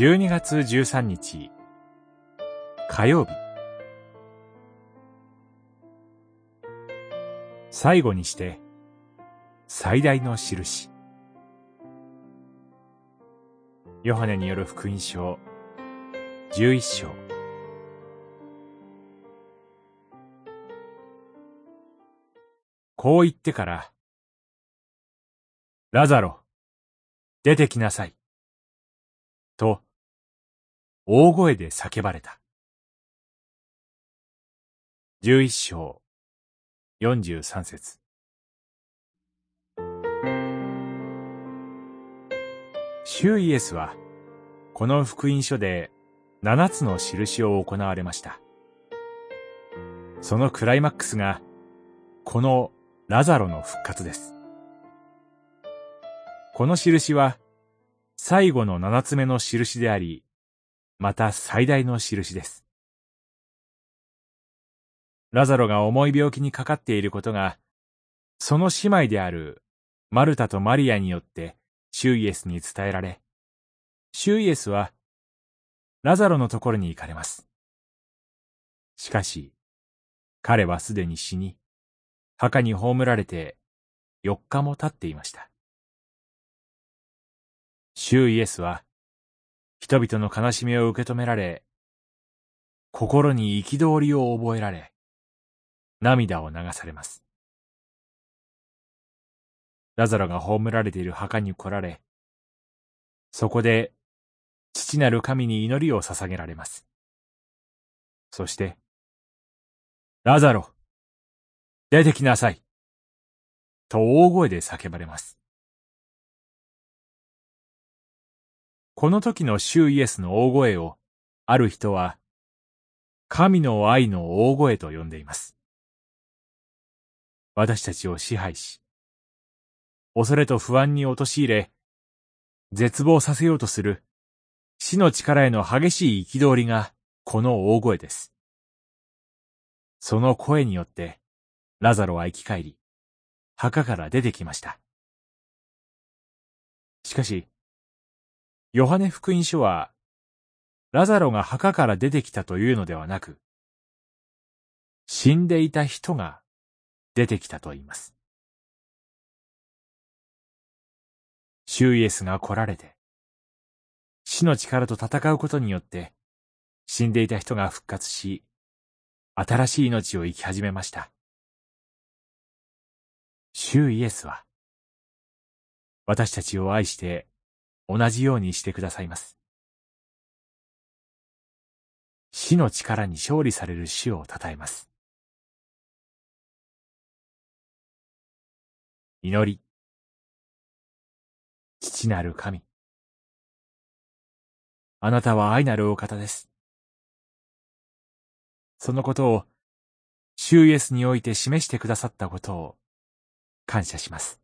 12月13日。火曜日。最後にして最大の印。ヨハネによる福音書。11章。こう言ってからラザロ出てきなさい。と大声で叫ばれた11章43節主イエスは、この福音書で七つの印を行われました。そのクライマックスが、このラザロの復活です。この印は、最後の七つ目の印であり、また最大の印です。ラザロが重い病気にかかっていることが、その姉妹であるマルタとマリアによってシュイエスに伝えられ、シュイエスはラザロのところに行かれます。しかし、彼はすでに死に、墓に葬られて4日も経っていました。シュイエスは、人々の悲しみを受け止められ、心に憤りを覚えられ、涙を流されます。ラザロが葬られている墓に来られ、そこで父なる神に祈りを捧げられます。そして、ラザロ、出てきなさい、と大声で叫ばれます。この時の主イエスの大声を、ある人は、神の愛の大声と呼んでいます。私たちを支配し、恐れと不安に陥れ、絶望させようとする死の力への激しい憤りがこの大声です。その声によって、ラザロは生き返り、墓から出てきました。しかし、ヨハネ福音書は、ラザロが墓から出てきたというのではなく、死んでいた人が出てきたと言います。シュイエスが来られて、死の力と戦うことによって、死んでいた人が復活し、新しい命を生き始めました。シュイエスは、私たちを愛して同じようにしてくださいます。死の力に勝利される主を称えます。祈り。父なる神。あなたは愛なるお方です。そのことを、主イエスにおいて示してくださったことを、感謝します。